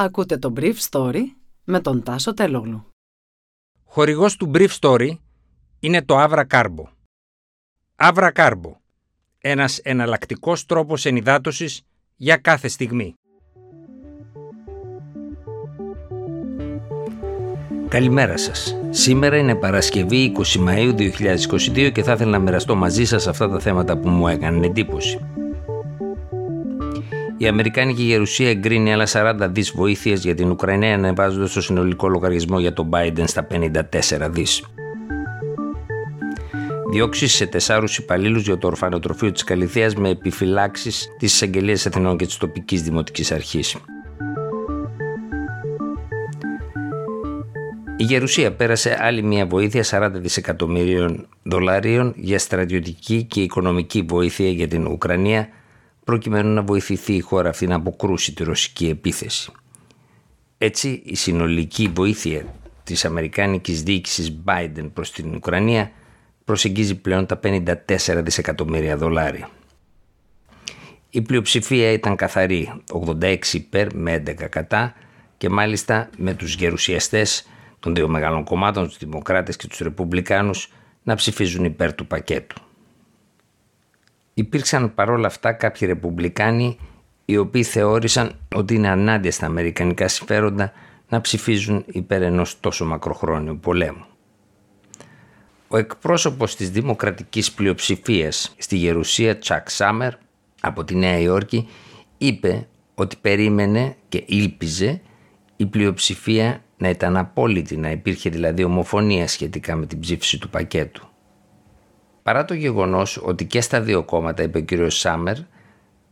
Ακούτε το Brief Story με τον Τάσο Τελόγλου. Χορηγός του Brief Story είναι το Avra Carbo. Avra Carbo. Ένας εναλλακτικός τρόπος ενυδάτωσης για κάθε στιγμή. Καλημέρα σας. Σήμερα είναι Παρασκευή 20 Μαΐου 2022 και θα ήθελα να μοιραστώ μαζί σας αυτά τα θέματα που μου έκαναν εντύπωση. Η Αμερικάνικη Γερουσία εγκρίνει άλλα 40 δις βοήθειες για την Ουκρανία ανεβάζοντας το συνολικό λογαριασμό για τον Biden στα 54 δις. Διώξεις σε τεσσάρους υπαλλήλους για το ορφανοτροφείο της Καλυθέας με επιφυλάξεις της Εισαγγελίας Αθηνών και της τοπικής δημοτικής αρχής. Η Γερουσία πέρασε άλλη μια βοήθεια 40 δισεκατομμυρίων δολαρίων για στρατιωτική και οικονομική βοήθεια για την Ουκρανία προκειμένου να βοηθηθεί η χώρα αυτή να αποκρούσει τη ρωσική επίθεση. Έτσι, η συνολική βοήθεια της Αμερικάνικης διοίκησης Biden προς την Ουκρανία προσεγγίζει πλέον τα 54 δισεκατομμύρια δολάρια. Η πλειοψηφία ήταν καθαρή, 86 υπέρ με 11 κατά και μάλιστα με τους γερουσιαστές των δύο μεγάλων κομμάτων, τους Δημοκράτες και τους Ρεπουμπλικάνους, να ψηφίζουν υπέρ του πακέτου. Υπήρξαν παρόλα αυτά κάποιοι Ρεπουμπλικάνοι οι οποίοι θεώρησαν ότι είναι ανάντια στα αμερικανικά συμφέροντα να ψηφίζουν υπέρ ενός τόσο μακροχρόνιου πολέμου. Ο εκπρόσωπος της δημοκρατικής πλειοψηφίας στη Γερουσία Τσακ Σάμερ από τη Νέα Υόρκη είπε ότι περίμενε και ήλπιζε η πλειοψηφία να ήταν απόλυτη, να υπήρχε δηλαδή ομοφωνία σχετικά με την ψήφιση του πακέτου. Παρά το γεγονός ότι και στα δύο κόμματα, είπε ο κ. Σάμερ,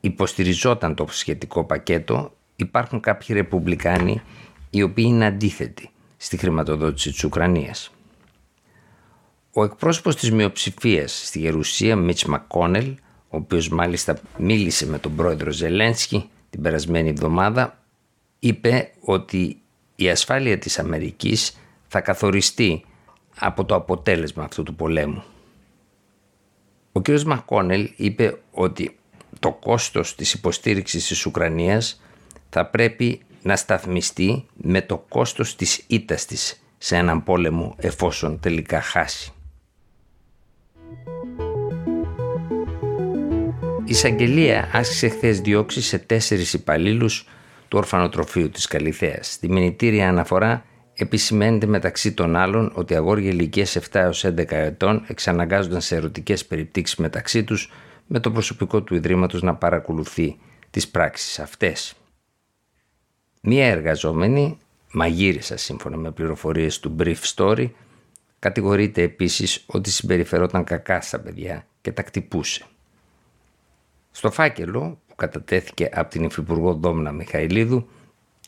υποστηριζόταν το σχετικό πακέτο, υπάρχουν κάποιοι ρεπουμπλικάνοι οι οποίοι είναι αντίθετοι στη χρηματοδότηση της Ουκρανίας. Ο εκπρόσωπος της μειοψηφίας στη Γερουσία, Μίτς Μακόνελ, ο οποίος μάλιστα μίλησε με τον πρόεδρο Ζελένσκι την περασμένη εβδομάδα, είπε ότι η ασφάλεια της Αμερικής θα καθοριστεί από το αποτέλεσμα αυτού του πολέμου. Ο κ. Μακόνελ είπε ότι το κόστος της υποστήριξης της Ουκρανίας θα πρέπει να σταθμιστεί με το κόστος της ήττας της σε έναν πόλεμο εφόσον τελικά χάσει. Η εισαγγελία άσκησε χθες διώξει σε τέσσερις υπαλλήλους του ορφανοτροφείου της Καλυθέας. Στη μηνυτήρια αναφορά επισημαίνεται μεταξύ των άλλων ότι αγόρια ηλικίας 7 έως 11 ετών εξαναγκάζονταν σε ερωτικές περιπτύξεις μεταξύ τους με το προσωπικό του Ιδρύματος να παρακολουθεί τις πράξεις αυτές. Μία εργαζόμενη, μαγείρισα σύμφωνα με πληροφορίες του Brief Story, κατηγορείται επίσης ότι συμπεριφερόταν κακά στα παιδιά και τα κτυπούσε. Στο φάκελο που κατατέθηκε από την Υφυπουργό Δόμνα Μιχαηλίδου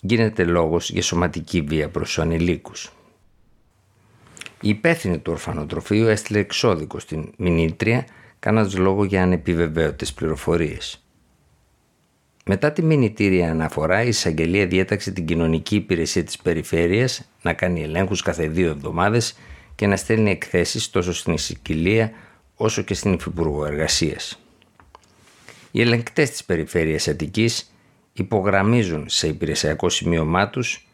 γίνεται λόγος για σωματική βία προς τους ανηλίκους. Η υπεύθυνη του ορφανοτροφείου έστειλε εξώδικο στην μηνύτρια κάνοντας λόγο για ανεπιβεβαίωτες πληροφορίες. Μετά τη μηνυτήρια αναφορά, η εισαγγελία διέταξε την κοινωνική υπηρεσία της περιφέρειας να κάνει ελέγχους κάθε δύο εβδομάδες και να στέλνει εκθέσεις τόσο στην εισαγγελία όσο και στην Υφυπουργό Εργασίας. Οι ελεγκτές της περιφέρειας Αττικής υπογραμμίζουν σε υπηρεσιακό σημείωμά τους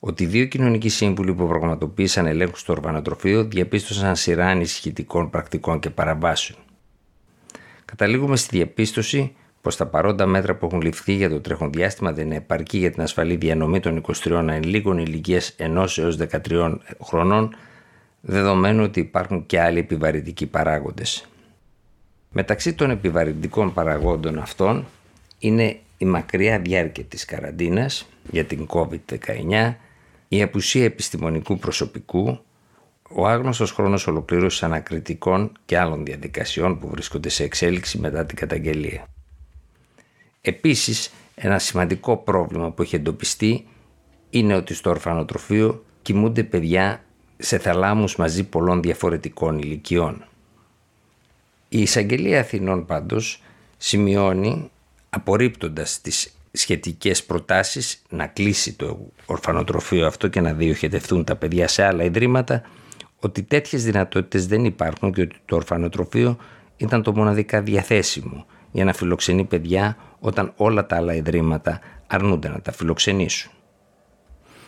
ότι οι δύο κοινωνικοί σύμβουλοι που πραγματοποίησαν ελέγχους στο ορβανοτροφείο διαπίστωσαν σειρά ανησυχητικών πρακτικών και παραβάσεων. Καταλήγουμε στη διαπίστωση πως τα παρόντα μέτρα που έχουν ληφθεί για το τρέχον διάστημα δεν είναι επαρκή για την ασφαλή διανομή των 23 ανηλίκων ηλικίας 1 έως 13 χρονών, δεδομένου ότι υπάρχουν και άλλοι επιβαρυντικοί παράγοντες. Μεταξύ των επιβαρυντικών παραγόντων αυτών είναι η μακριά διάρκεια της καραντίνας για την COVID-19, η απουσία επιστημονικού προσωπικού, ο άγνωστος χρόνος ολοκλήρωσης ανακριτικών και άλλων διαδικασιών που βρίσκονται σε εξέλιξη μετά την καταγγελία. Επίσης, ένα σημαντικό πρόβλημα που έχει εντοπιστεί είναι ότι στο ορφανοτροφείο κοιμούνται παιδιά σε θαλάμους μαζί πολλών διαφορετικών ηλικιών. Η εισαγγελία Αθηνών πάντως σημειώνει απορρίπτοντας τις σχετικές προτάσεις να κλείσει το ορφανοτροφείο αυτό και να διοχετευτούν τα παιδιά σε άλλα ιδρύματα ότι τέτοιες δυνατότητες δεν υπάρχουν και ότι το ορφανοτροφείο ήταν το μοναδικά διαθέσιμο για να φιλοξενεί παιδιά όταν όλα τα άλλα ιδρύματα αρνούνται να τα φιλοξενήσουν.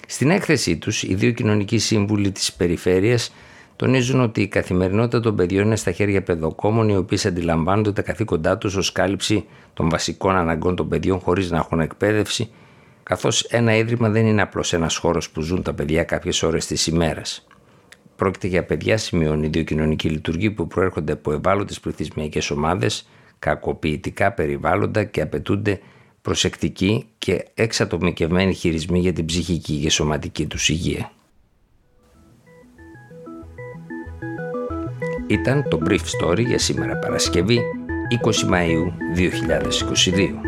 Στην έκθεσή τους, οι δύο κοινωνικοί σύμβουλοι της περιφέρειας τονίζουν ότι η καθημερινότητα των παιδιών είναι στα χέρια παιδοκόμων οι οποίες αντιλαμβάνονται τα καθήκοντά τους ως κάλυψη των βασικών αναγκών των παιδιών χωρίς να έχουν εκπαίδευση, καθώς ένα ίδρυμα δεν είναι απλώς ένας χώρος που ζουν τα παιδιά κάποιες ώρες της ημέρας. Πρόκειται για παιδιά, σημειώνει δύο κοινωνικοί λειτουργοί που προέρχονται από ευάλωτες πληθυσμιακές ομάδες, κακοποιητικά περιβάλλοντα και απαιτούνται προσεκτικοί και εξατομικευμένοι χειρισμοί για την ψυχική και σωματική τους υγεία. Ήταν το Brief Story για σήμερα Παρασκευή 20 Μαΐου 2022.